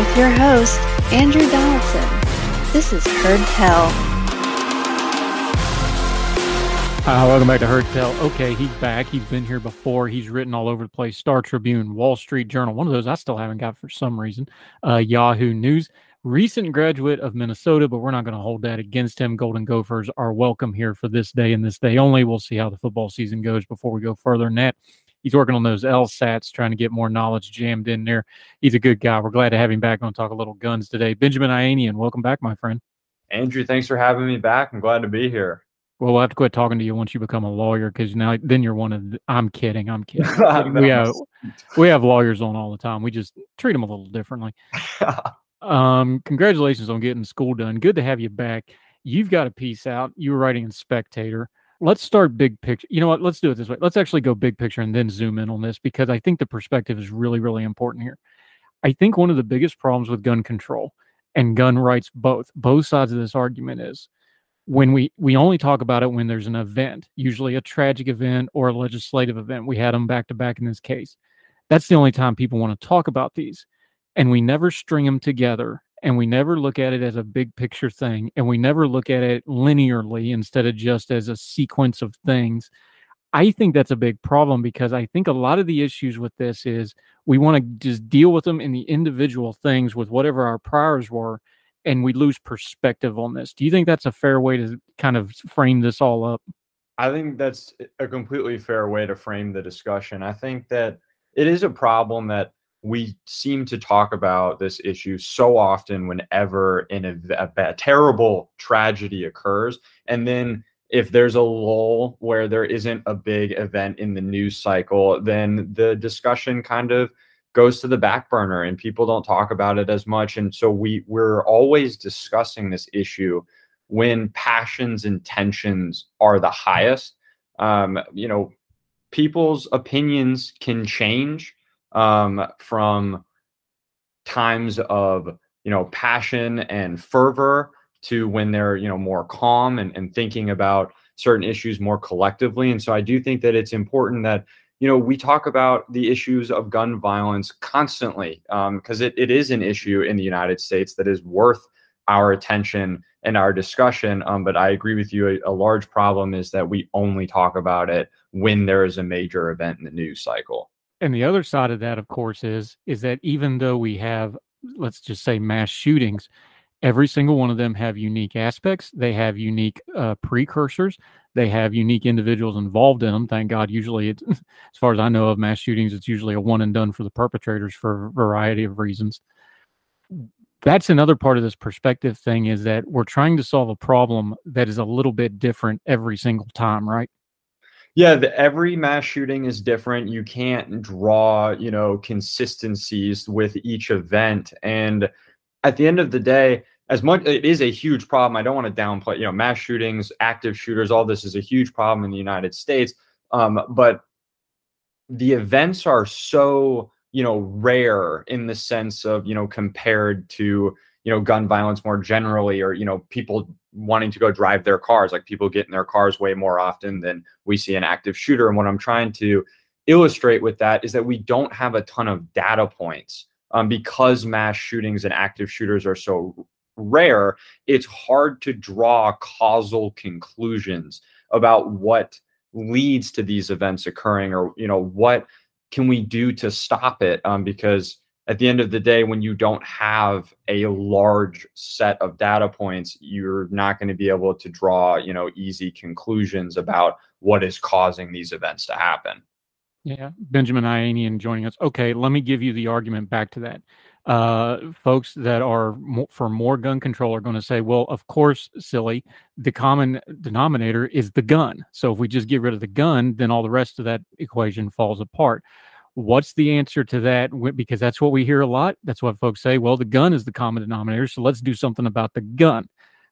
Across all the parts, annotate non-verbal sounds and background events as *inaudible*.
with your host, Andrew Donaldson. This is Heard Tell. Uh, welcome back to Heard Tell. Okay, he's back. He's been here before. He's written all over the place. Star Tribune, Wall Street Journal. One of those I still haven't got for some reason. Uh, Yahoo News. Recent graduate of Minnesota, but we're not going to hold that against him. Golden Gophers are welcome here for this day and this day only. We'll see how the football season goes before we go further than that he's working on those LSATs, trying to get more knowledge jammed in there. He's a good guy. We're glad to have him back on Talk a Little Guns today. Benjamin Ayanian, welcome back, my friend. Andrew, thanks for having me back. I'm glad to be here. Well, we'll have to quit talking to you once you become a lawyer because now then you're one of. The, I'm kidding. I'm kidding. *laughs* we have we have lawyers on all the time. We just treat them a little differently. *laughs* um, congratulations on getting school done. Good to have you back. You've got a piece out. You were writing in Spectator let's start big picture. You know what? Let's do it this way. Let's actually go big picture and then zoom in on this because I think the perspective is really, really important here. I think one of the biggest problems with gun control and gun rights, both both sides of this argument is when we we only talk about it when there's an event, usually a tragic event or a legislative event. We had them back to back in this case. That's the only time people want to talk about these, and we never string them together and we never look at it as a big picture thing and we never look at it linearly instead of just as a sequence of things i think that's a big problem because i think a lot of the issues with this is we want to just deal with them in the individual things with whatever our priors were and we lose perspective on this. Do you think that's a fair way to kind of frame this all up? I think that's a completely fair way to frame the discussion. I think that it is a problem that we seem to talk about this issue so often whenever in a, a, a, terrible tragedy occurs. And then if there's a lull where there isn't a big event in the news cycle then the discussion kind of goes to the back burner and people don't talk about it as much. And so we we're always discussing this issue when passions and tensions are the highest. Um, you know people's opinions can change um, from times of you know passion and fervor to when they're you know more calm and, and thinking about certain issues more collectively. And so i do think that it's important that you know we talk about the issues of gun violence constantly because um, it, it is an issue in the united states that is worth our attention and our discussion. Um, but i agree with you a, a large problem is that we only talk about it when there is a major event in the news cycle and the other side of that, of course, is is that even though we have, let's just say, mass shootings, every single one of them have unique aspects. They have unique uh, precursors. They have unique individuals involved in them. Thank God. Usually, it, *laughs* as far as I know of mass shootings, it's usually a one and done for the perpetrators for a variety of reasons. that's another part of this perspective thing is that we're trying to solve a problem that is a little bit different every single time, right? Yeah, the, every mass shooting is different. You can't draw, you know, consistencies with each event. And at the end of the day, as much it is a huge problem. I don't want to downplay, you know, mass shootings, active shooters, all this is a huge problem in the United States. Um, but the events are so you know rare in the sense of you know compared to you know gun violence more generally or you know people wanting to go drive their cars like people get in their cars way more often than we see an active shooter. And what i'm trying to illustrate with that is that we don't have a ton of data points um, because mass shootings and active shooters are so rare it's hard to draw causal conclusions about what leads to these events occurring or you know what can we do to stop it um, because at the end of the day when you don't have a large set of data points you're not going to be able to draw you know easy conclusions about what is causing these events to happen yeah benjamin Ayanian joining us okay let me give you the argument back to that uh, folks that are mo- for more gun control are going to say, well, of course, silly, the common denominator is the gun. So if we just get rid of the gun, then all the rest of that equation falls apart. What's the answer to that? Because that's what we hear a lot. That's what folks say. Well, the gun is the common denominator. So let's do something about the gun.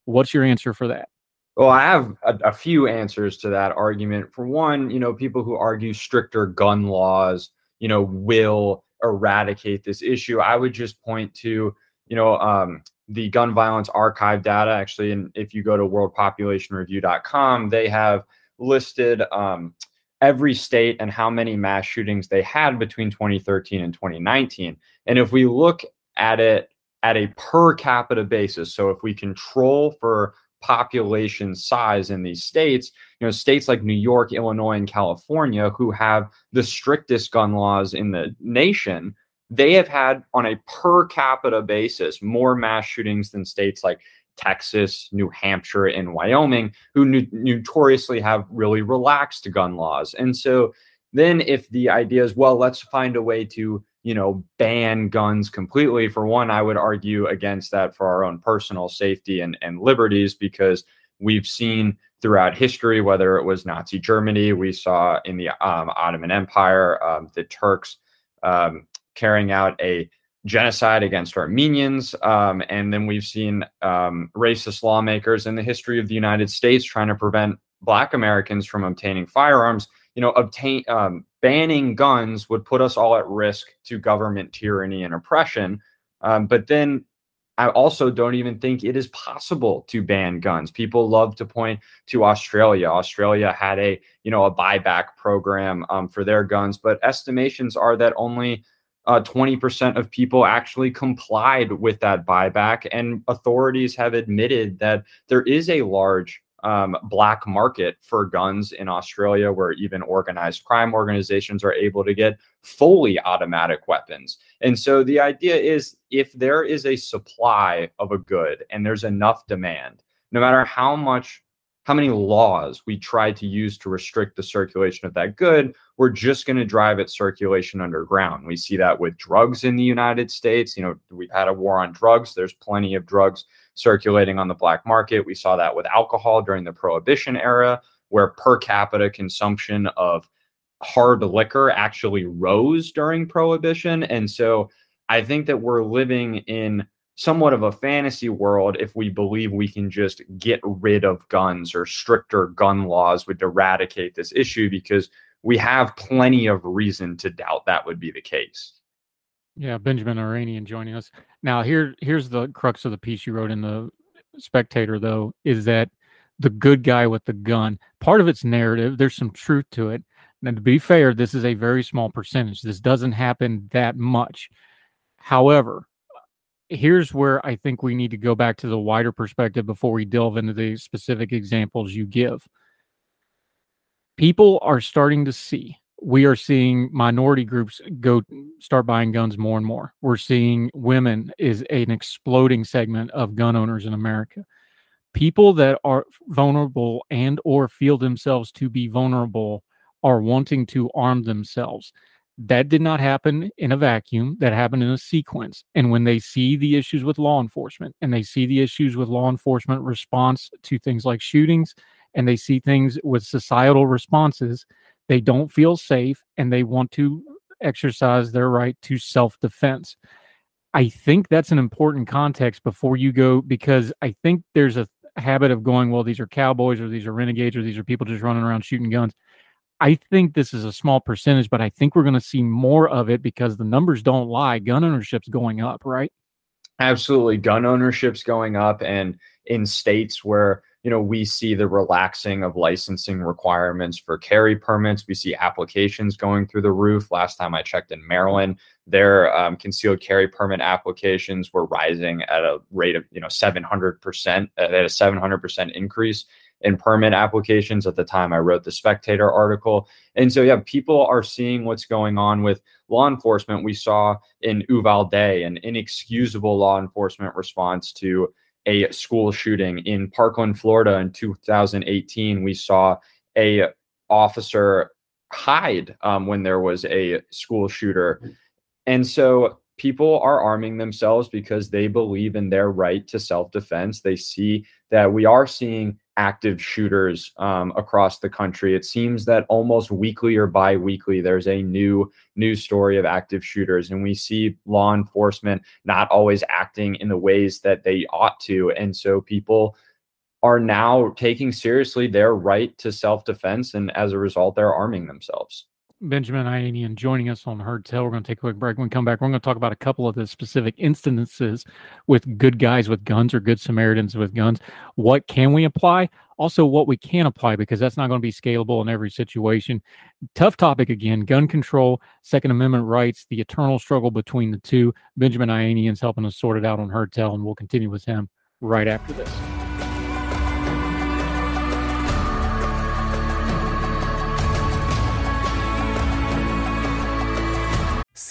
What's your answer for that? Well, I have a, a few answers to that argument. For one, you know, people who argue stricter gun laws, you know, will eradicate this issue. I would just point to, you know, um, the gun violence archive data. Actually, and if you go to worldpopulationreview.com, they have listed um, every state and how many mass shootings they had between 2013 and 2019. And if we look at it at a per capita basis, so if we control for population size in these states, you know, states like New York, Illinois, and California, who have the strictest gun laws in the nation, they have had on a per capita basis more mass shootings than states like Texas, New Hampshire, and Wyoming, who no- notoriously have really relaxed gun laws. And so then if the idea is, well, let's find a way to you know, ban guns completely. For one, I would argue against that for our own personal safety and, and liberties because we've seen throughout history, whether it was Nazi Germany, we saw in the um, Ottoman Empire, um, the Turks um, carrying out a genocide against Armenians. Um, and then we've seen um, racist lawmakers in the history of the United States trying to prevent Black Americans from obtaining firearms. You know, obtain um, banning guns would put us all at risk to government tyranny and oppression. Um, but then I also don't even think it is possible to ban guns. People love to point to Australia. Australia had a you know a buyback program um, for their guns, but estimations are that only uh, 20% of people actually complied with that buyback, and authorities have admitted that there is a large um, black market for guns in Australia, where even organized crime organizations are able to get fully automatic weapons. And so the idea is if there is a supply of a good and there's enough demand, no matter how much how many laws we try to use to restrict the circulation of that good, we're just going to drive its circulation underground. We see that with drugs in the United States. You know, we've had a war on drugs. There's plenty of drugs circulating on the black market. We saw that with alcohol during the prohibition era, where per capita consumption of hard liquor actually rose during prohibition. And so I think that we're living in somewhat of a fantasy world if we believe we can just get rid of guns or stricter gun laws would eradicate this issue because we have plenty of reason to doubt that would be the case. Yeah, Benjamin Ayanian joining us. Now here here's the crux of the piece you wrote in the Spectator though is that the good guy with the gun. Part of its narrative, there's some truth to it. And to be fair, this is a very small percentage. This doesn't happen that much. However, here's where I think we need to go back to the wider perspective before we delve into the specific examples you give. People are starting to see we are seeing minority groups go start buying guns more and more. We're seeing women is an exploding segment of gun owners in America. People that are vulnerable and or feel themselves to be vulnerable are wanting to arm themselves. That did not happen in a vacuum. That happened in a sequence. And when they see the issues with law enforcement and they see the issues with law enforcement response to things like shootings and they see things with societal responses, they don't feel safe and they want to exercise their right to self defense. I think that's an important context before you go because I think there's a habit of going, well, these are cowboys or these are renegades or these are people just running around shooting guns. I think this is a small percentage, but I think we're going to see more of it because the numbers don't lie. Gun ownership's going up, right? Absolutely. Gun ownership's going up. And in states where, you know, we see the relaxing of licensing requirements for carry permits, we see applications going through the roof. Last time I checked in Maryland, their um, concealed carry permit applications were rising at a rate of, you know, 700%, at a 700% increase in permit applications at the time I wrote the Spectator article. And so, yeah, people are seeing what's going on with law enforcement. We saw in Uvalde an inexcusable law enforcement response to a school shooting in Parkland, Florida in 2018. We saw a officer hide um, when there was a school shooter. And so people are arming themselves because they believe in their right to self defense. They see that we are seeing active shooters um, across the country. It seems that almost weekly or bi weekly, there's a new news story of active shooters. And we see law enforcement not always acting in the ways that they ought to. And so people are now taking seriously their right to self defense. And as a result, they're arming themselves. Benjamin Ayanian joining us on Heard Tell. We're going to take a quick break. When we come back, we're going to talk about a couple of the specific instances with good guys with guns or good Samaritans with guns. What can we apply? Also, what we can apply because that's not going to be scalable in every situation. Tough topic again gun control, Second Amendment rights, the eternal struggle between the two. Benjamin Ayanian's helping us sort it out on Heard Tell, and we'll continue with him right after this.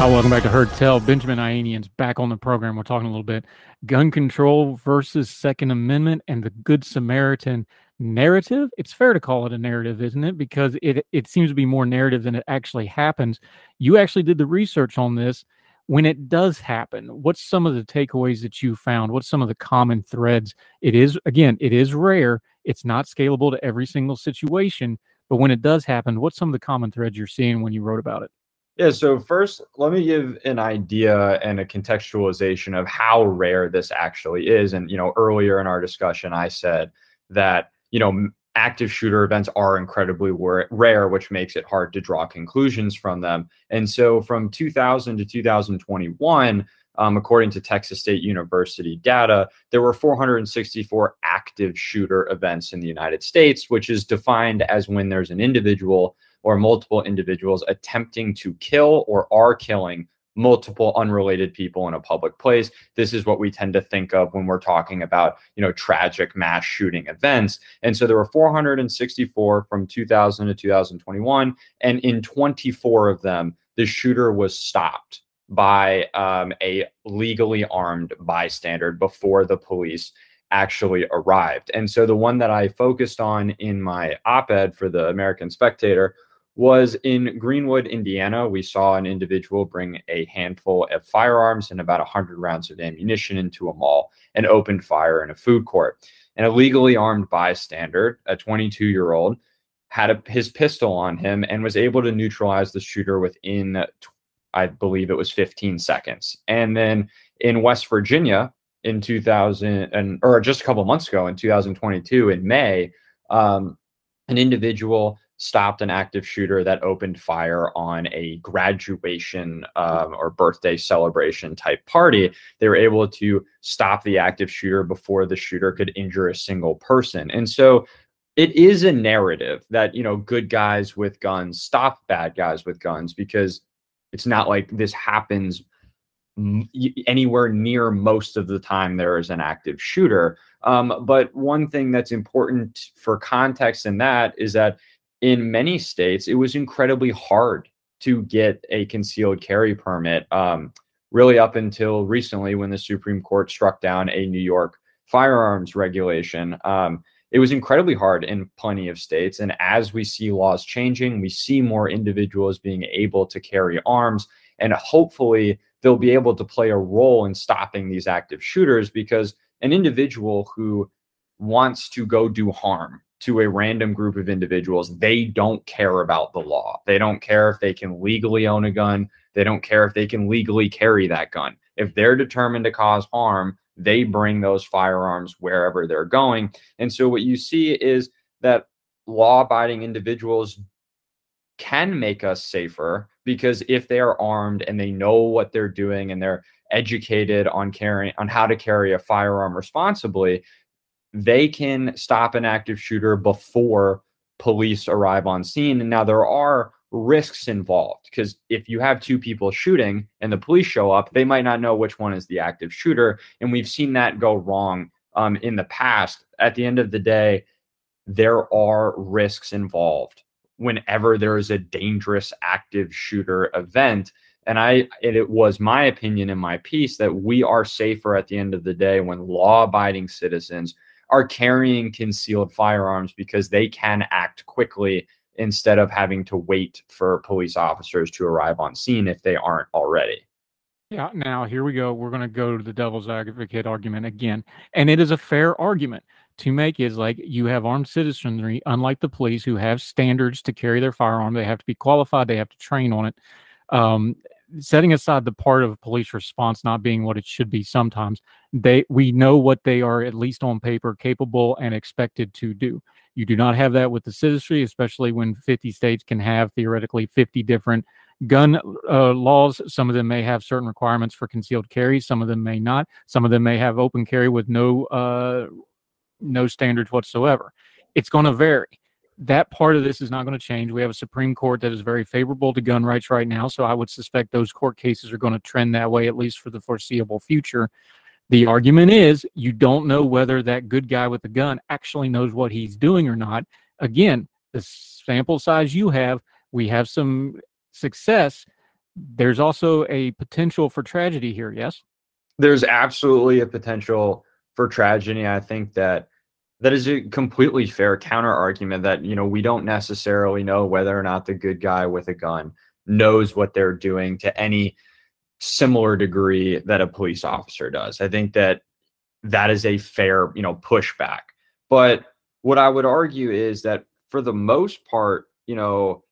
Uh, welcome back to Heard Tell. Benjamin Ayanian's back on the program. We're talking a little bit gun control versus Second Amendment and the Good Samaritan narrative. It's fair to call it a narrative, isn't it? Because it it seems to be more narrative than it actually happens. You actually did the research on this. When it does happen, what's some of the takeaways that you found? What's some of the common threads? It is again, it is rare. It's not scalable to every single situation. But when it does happen, what's some of the common threads you're seeing when you wrote about it? Yeah, so first, let me give an idea and a contextualization of how rare this actually is. And, you know, earlier in our discussion, I said that, you know, active shooter events are incredibly rare, which makes it hard to draw conclusions from them. And so from 2000 to 2021, um, according to Texas State University data, there were 464 active shooter events in the United States, which is defined as when there's an individual or multiple individuals attempting to kill or are killing multiple unrelated people in a public place. This is what we tend to think of when we're talking about you know tragic mass shooting events. And so there were 464 from 2000 to 2021 and in 24 of them the shooter was stopped by um, a legally armed bystander before the police actually arrived. And so the one that i focused on in my op-ed for the american spectator was in Greenwood, Indiana. We saw an individual bring a handful of firearms and about 100 rounds of ammunition into a mall and opened fire in a food court. An illegally armed bystander, a 22 year old, had a, his pistol on him and was able to neutralize the shooter within, I believe it was 15 seconds. And then in West Virginia in 2000, and, or just a couple months ago in 2022, in May, um, an individual stopped an active shooter that opened fire on a graduation um, or birthday celebration type party. They were able to stop the active shooter before the shooter could injure a single person. And so it is a narrative that, you know, good guys with guns stop bad guys with guns because it's not like this happens anywhere near most of the time there is an active shooter. Um, but one thing that's important for context in that is that in many states, it was incredibly hard to get a concealed carry permit, um, really up until recently when the Supreme Court struck down a New York firearms regulation. Um, it was incredibly hard in plenty of states. And as we see laws changing, we see more individuals being able to carry arms. And hopefully, they'll be able to play a role in stopping these active shooters because an individual who wants to go do harm to a random group of individuals, they don't care about the law. They don't care if they can legally own a gun. They don't care if they can legally carry that gun. If they're determined to cause harm, they bring those firearms wherever they're going. And so what you see is that law abiding individuals can make us safer because if they are armed and they know what they're doing and they're educated on carrying on how to carry a firearm responsibly they can stop an active shooter before police arrive on scene. And now there are risks involved because if you have two people shooting and the police show up, they might not know which one is the active shooter. And we've seen that go wrong um, in the past. At the end of the day, there are risks involved whenever there is a dangerous active shooter event. And I, it was my opinion in my piece that we are safer at the end of the day when law abiding citizens are carrying concealed firearms because they can act quickly instead of having to wait for police officers to arrive on scene if they aren't already. Yeah, now here we go. We're going to go to the devil's advocate argument again. And it is a fair argument to make is like you have armed citizenry, unlike the police who have standards to carry their firearm. They have to be qualified, they have to train on it. Um, setting aside the part of police response not being what it should be sometimes they we know what they are at least on paper capable and expected to do. You do not have that with the citizenry especially when 50 states can have theoretically 50 different gun uh, laws. Some of them may have certain requirements for concealed carry some of them may not. Some of them may have open carry with no uh, no standards whatsoever. It's going to vary that part of this is not going to change. We have a Supreme Court that is very favorable to gun rights right now. So I would suspect those court cases are going to trend that way, at least for the foreseeable future. The argument is you don't know whether that good guy with the gun actually knows what he's doing or not. Again, the sample size you have, we have some success. There's also a potential for tragedy here, yes? There's absolutely a potential for tragedy. I think that that is a completely fair counter argument that you know we don't necessarily know whether or not the good guy with a gun knows what they're doing to any similar degree that a police officer does. I think that that is a fair you know pushback. But what i would argue is that for the most part you know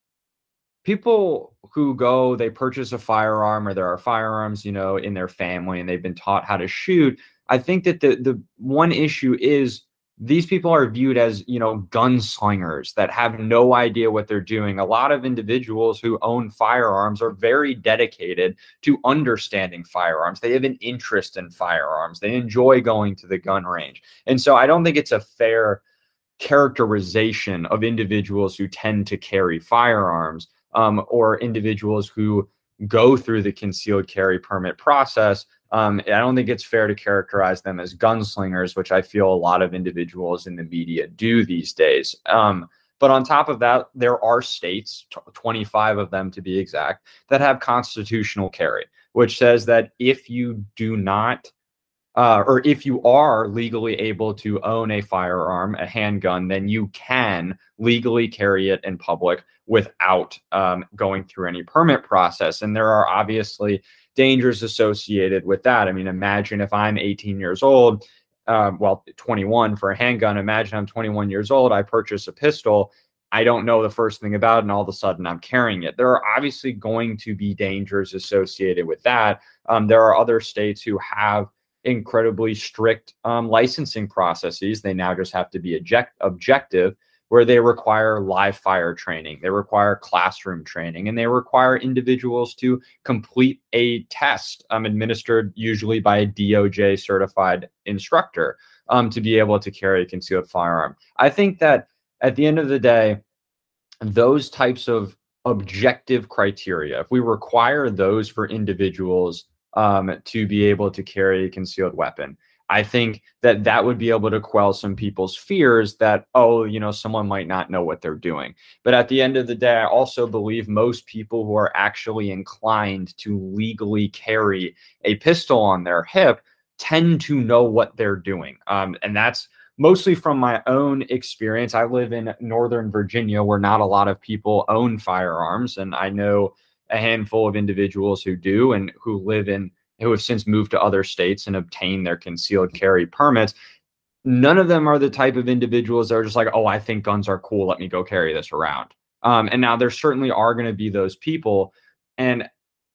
people who go they purchase a firearm or there are firearms you know in their family and they've been taught how to shoot i think that the the one issue is these people are viewed as you know gunslingers that have no idea what they're doing. A lot of individuals who own firearms are very dedicated to understanding firearms. They have an interest in firearms. They enjoy going to the gun range. And so i don't think it's a fair characterization of individuals who tend to carry firearms um, or individuals who go through the concealed carry permit process um, I don't think it's fair to characterize them as gunslingers, which I feel a lot of individuals in the media do these days. Um, but on top of that, there are states, 25 of them to be exact, that have constitutional carry, which says that if you do not, uh, or if you are legally able to own a firearm, a handgun, then you can legally carry it in public without um, going through any permit process. And there are obviously dangers associated with that. I mean, imagine if I'm 18 years old, um, well, 21 for a handgun. Imagine I'm 21 years old, I purchase a pistol. I don't know the first thing about it, and all of a sudden I'm carrying it. There are obviously going to be dangers associated with that. Um, there are other states who have incredibly strict um, licensing processes. They now just have to be object- objective. Where they require live fire training, they require classroom training, and they require individuals to complete a test um, administered usually by a DOJ certified instructor um, to be able to carry a concealed firearm. I think that at the end of the day, those types of objective criteria, if we require those for individuals um, to be able to carry a concealed weapon, I think that that would be able to quell some people's fears that, oh, you know, someone might not know what they're doing. But at the end of the day, I also believe most people who are actually inclined to legally carry a pistol on their hip tend to know what they're doing. Um, and that's mostly from my own experience. I live in Northern Virginia where not a lot of people own firearms. And I know a handful of individuals who do and who live in who have since moved to other states and obtained their concealed carry permits. None of them are the type of individuals that are just like, oh, I think guns are cool. Let me go carry this around. Um, and now there certainly are going to be those people. And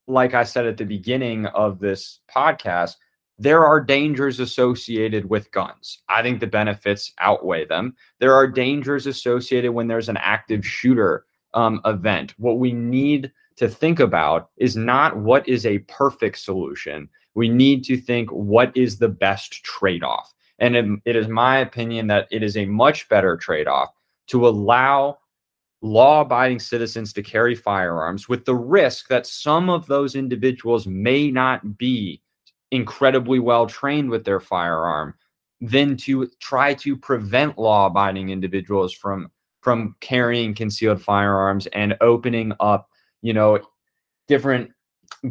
like I said at the beginning of this podcast, there are dangers associated with guns. I think the benefits outweigh them. There are dangers associated when there's an active shooter um, event. What we need to think about is not what is a perfect solution. We need to think what is the best trade off. And it, it is my opinion that it is a much better trade off to allow law abiding citizens to carry firearms with the risk that some of those individuals may not be incredibly well trained with their firearm than to try to prevent law abiding individuals from from carrying concealed firearms and opening up you know, different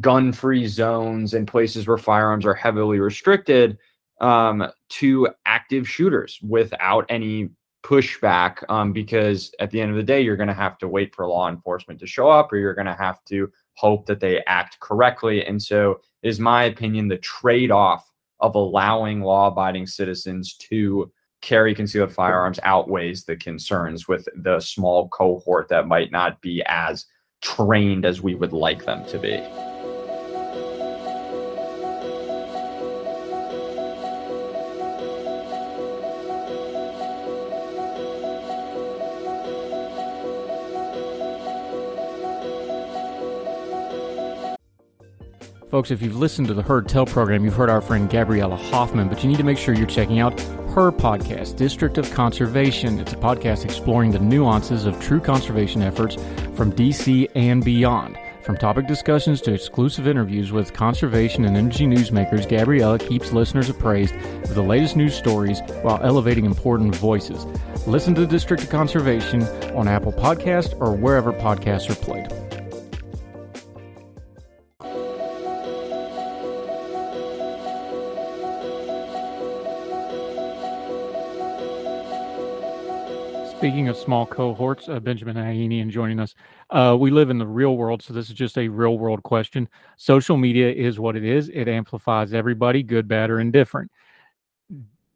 gun free zones and places where firearms are heavily restricted um, to active shooters without any pushback um, because at the end of the day you're going to have to wait for law enforcement to show up or you're going to have to hope that they act correctly. And so is my opinion the trade-off of allowing law-abiding citizens to carry concealed firearms outweighs the concerns with the small cohort that might not be as trained as we would like them to be. Folks, if you've listened to the Heard Tell program, you've heard our friend Gabriella Hoffman, but you need to make sure you're checking out her podcast, District of Conservation. It's a podcast exploring the nuances of true conservation efforts from DC and beyond. From topic discussions to exclusive interviews with conservation and energy newsmakers, Gabriella keeps listeners appraised of the latest news stories while elevating important voices. Listen to District of Conservation on Apple Podcast or wherever podcasts are played. Speaking of small cohorts, uh, Benjamin Ayanian joining us. Uh, we live in the real world, so this is just a real world question. Social media is what it is. It amplifies everybody, good, bad, or indifferent.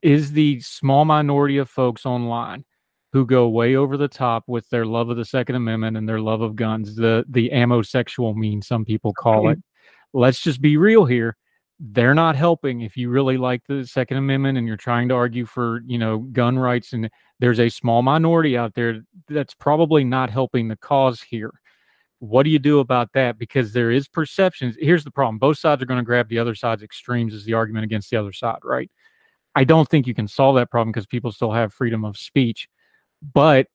Is the small minority of folks online who go way over the top with their love of the Second Amendment and their love of guns, the the ammo sexual mean some people call it. Let's just be real here they're not helping if you really like the second amendment and you're trying to argue for you know gun rights and there's a small minority out there that's probably not helping the cause here. What do you do about that? Because there is perceptions here's the problem both sides are going to grab the other side's extremes as the argument against the other side right? I don't think you can solve that problem because people still have freedom of speech but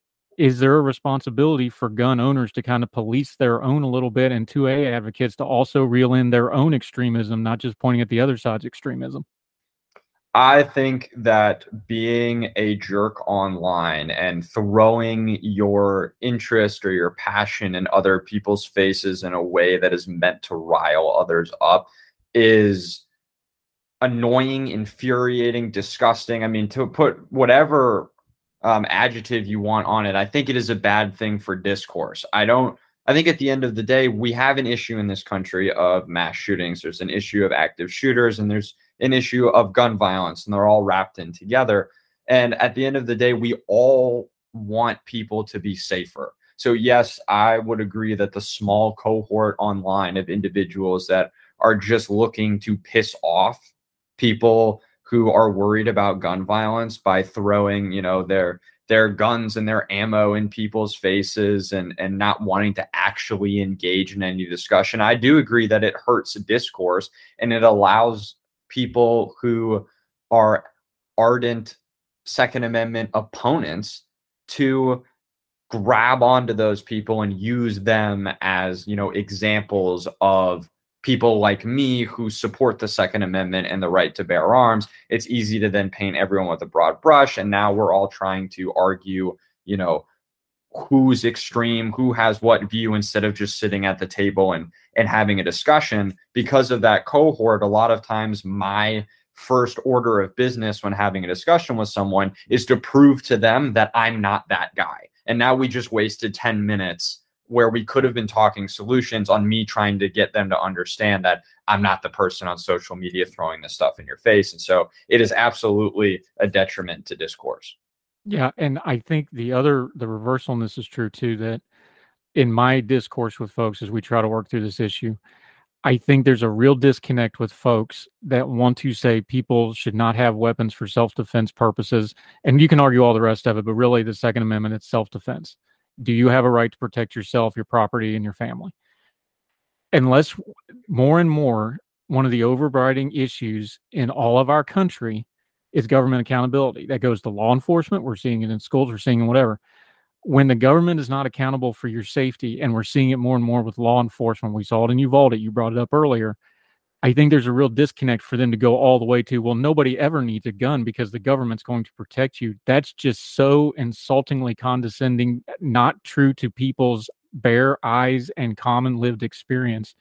is there a responsibility for gun owners to kind of police their own a little bit and 2A advocates to also reel in their own extremism, not just pointing at the other side's extremism? I think that being a jerk online and throwing your interest or your passion in other people's faces in a way that is meant to rile others up is annoying, infuriating, disgusting. I mean, to put whatever um, adjective you want on it. I think it is a bad thing for discourse. I don't. I think at the end of the day, we have an issue in this country of mass shootings. There's an issue of active shooters, and there's an issue of gun violence, and they're all wrapped in together. And at the end of the day, we all want people to be safer. So, yes, I would agree that the small cohort online of individuals that are just looking to piss off people who are worried about gun violence by throwing, you know, their their guns and their ammo in people's faces and and not wanting to actually engage in any discussion. I do agree that it hurts discourse and it allows people who are ardent Second Amendment opponents to grab onto those people and use them as you know examples of people like me who support the Second Amendment and the right to bear arms, it's easy to then paint everyone with a broad brush. And now we're all trying to argue, you know, who's extreme, who has what view, instead of just sitting at the table and and having a discussion. Because of that cohort, a lot of times my first order of business when having a discussion with someone is to prove to them that I'm not that guy. And now we just wasted 10 minutes where we could have been talking solutions on me trying to get them to understand that I'm not the person on social media throwing this stuff in your face. And so it is absolutely a detriment to discourse. Yeah. And I think the other, the reversal on this is true too, that in my discourse with folks as we try to work through this issue, I think there's a real disconnect with folks that want to say people should not have weapons for self defense purposes. And you can argue all the rest of it, but really the Second Amendment, it's self defense do you have a right to protect yourself, your property, and your family? Unless more and more, one of the overriding issues in all of our country is government accountability. That goes to law enforcement. We're seeing it in schools, we're seeing it whatever. When the government is not accountable for your safety, and we're seeing it more and more with law enforcement, we saw it in Uvalde, you brought it up earlier I think there's a real disconnect for them to go all the way to, well, nobody ever needs a gun because the government's going to protect you. That's just so insultingly condescending, not true to people's bare eyes and common lived experience.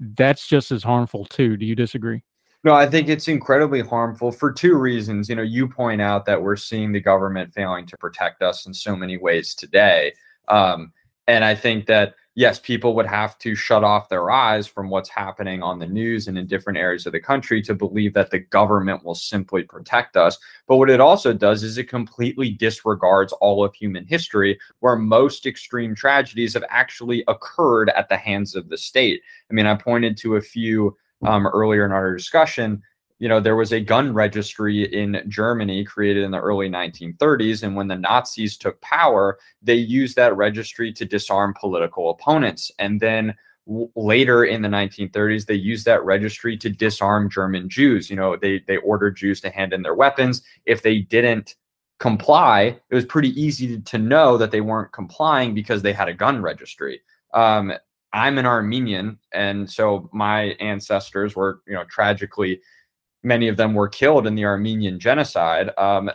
That's just as harmful, too. Do you disagree? No, I think it's incredibly harmful for two reasons. You know, you point out that we're seeing the government failing to protect us in so many ways today. Um, and I think that yes, people would have to shut off their eyes from what's happening on the news and in different areas of the country to believe that the government will simply protect us. But what it also does is it completely disregards all of human history, where most extreme tragedies have actually occurred at the hands of the state. I mean, I pointed to a few um, earlier in our discussion you know, there was a gun registry in Germany created in the early 1930s. And when the Nazis took power, they used that registry to disarm political opponents. And then later in the 1930s, they used that registry to disarm German Jews. You know, they, they ordered Jews to hand in their weapons. If they didn't comply, it was pretty easy to know that they weren't complying because they had a gun registry. Um, I'm an Armenian, and so my ancestors were, you know, tragically many of them were killed in the Armenian genocide. Um,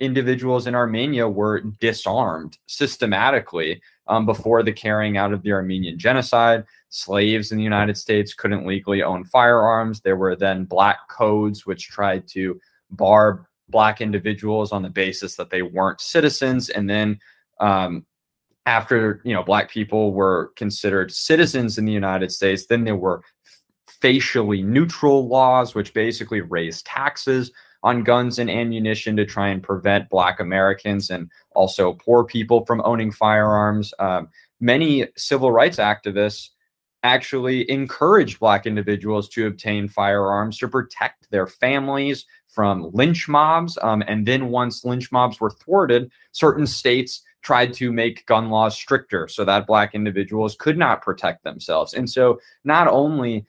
individuals in Armenia were disarmed systematically um, before the carrying out of the Armenian genocide. Slaves in the United States couldn't legally own firearms. There were then black codes which tried to bar black individuals on the basis that they weren't citizens. And then um, after you know black people were considered citizens in the United States, then there were facially neutral laws, which basically raise taxes on guns and ammunition to try and prevent Black Americans and also poor people from owning firearms. Um, many civil rights activists actually encouraged Black individuals to obtain firearms to protect their families from lynch mobs. Um, and then once lynch mobs were thwarted, certain states tried to make gun laws stricter so that Black individuals could not protect themselves. And so not only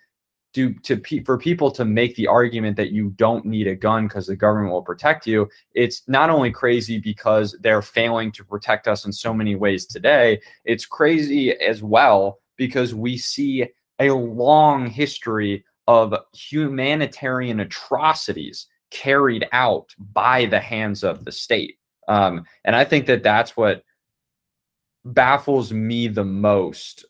do to for people to make the argument that you don't need a gun because the government will protect you it's not only crazy because they're failing to protect us in so many ways today it's crazy as well because we see a long history of humanitarian atrocities carried out by the hands of the state. Um, and i think that that's what baffles me the most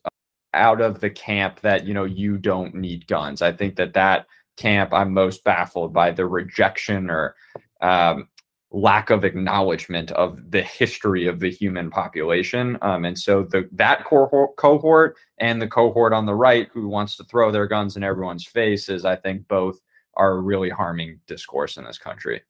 out of the camp that you know you don't need guns. I think that that camp I'm most baffled by the rejection or um, lack of acknowledgement of the history of the human population. Um, and so the that cohort, cohort and the cohort on the right who wants to throw their guns in everyone's faces, I think both are really harming discourse in this country.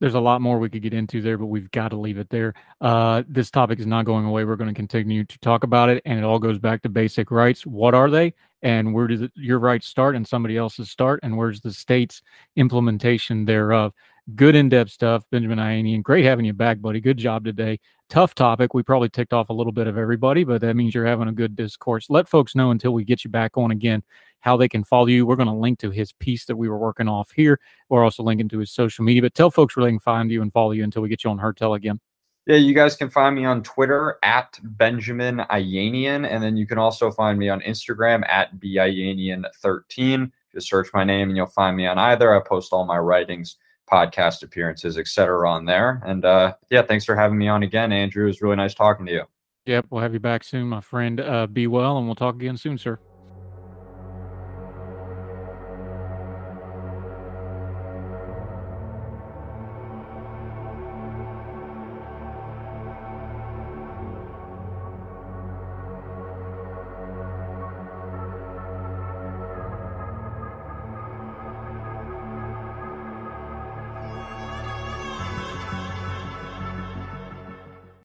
There's a lot more we could get into there, but we've got to leave it there. Uh, this topic is not going away. We're going to continue to talk about it, and it all goes back to basic rights. What are they, and where do your rights start and somebody else's start, and where's the state's implementation thereof? Good in depth stuff, Benjamin Ayanian. Great having you back, buddy. Good job today. Tough topic. We probably ticked off a little bit of everybody, but that means you're having a good discourse. Let folks know until we get you back on again how they can follow you. We're going to link to his piece that we were working off here. We're also linking to his social media, but tell folks where they can find you and follow you until we get you on Heard Tell again. Yeah, you guys can find me on Twitter at Benjamin Ayanian, and then you can also find me on Instagram at Biayanian13. Just search my name and you'll find me on either. I post all my writings, podcast appearances, etc. on there. And uh, yeah, thanks for having me on again, Andrew. It was really nice talking to you. Yep, we'll have you back soon, my friend. Uh, be well, and we'll talk again soon, sir.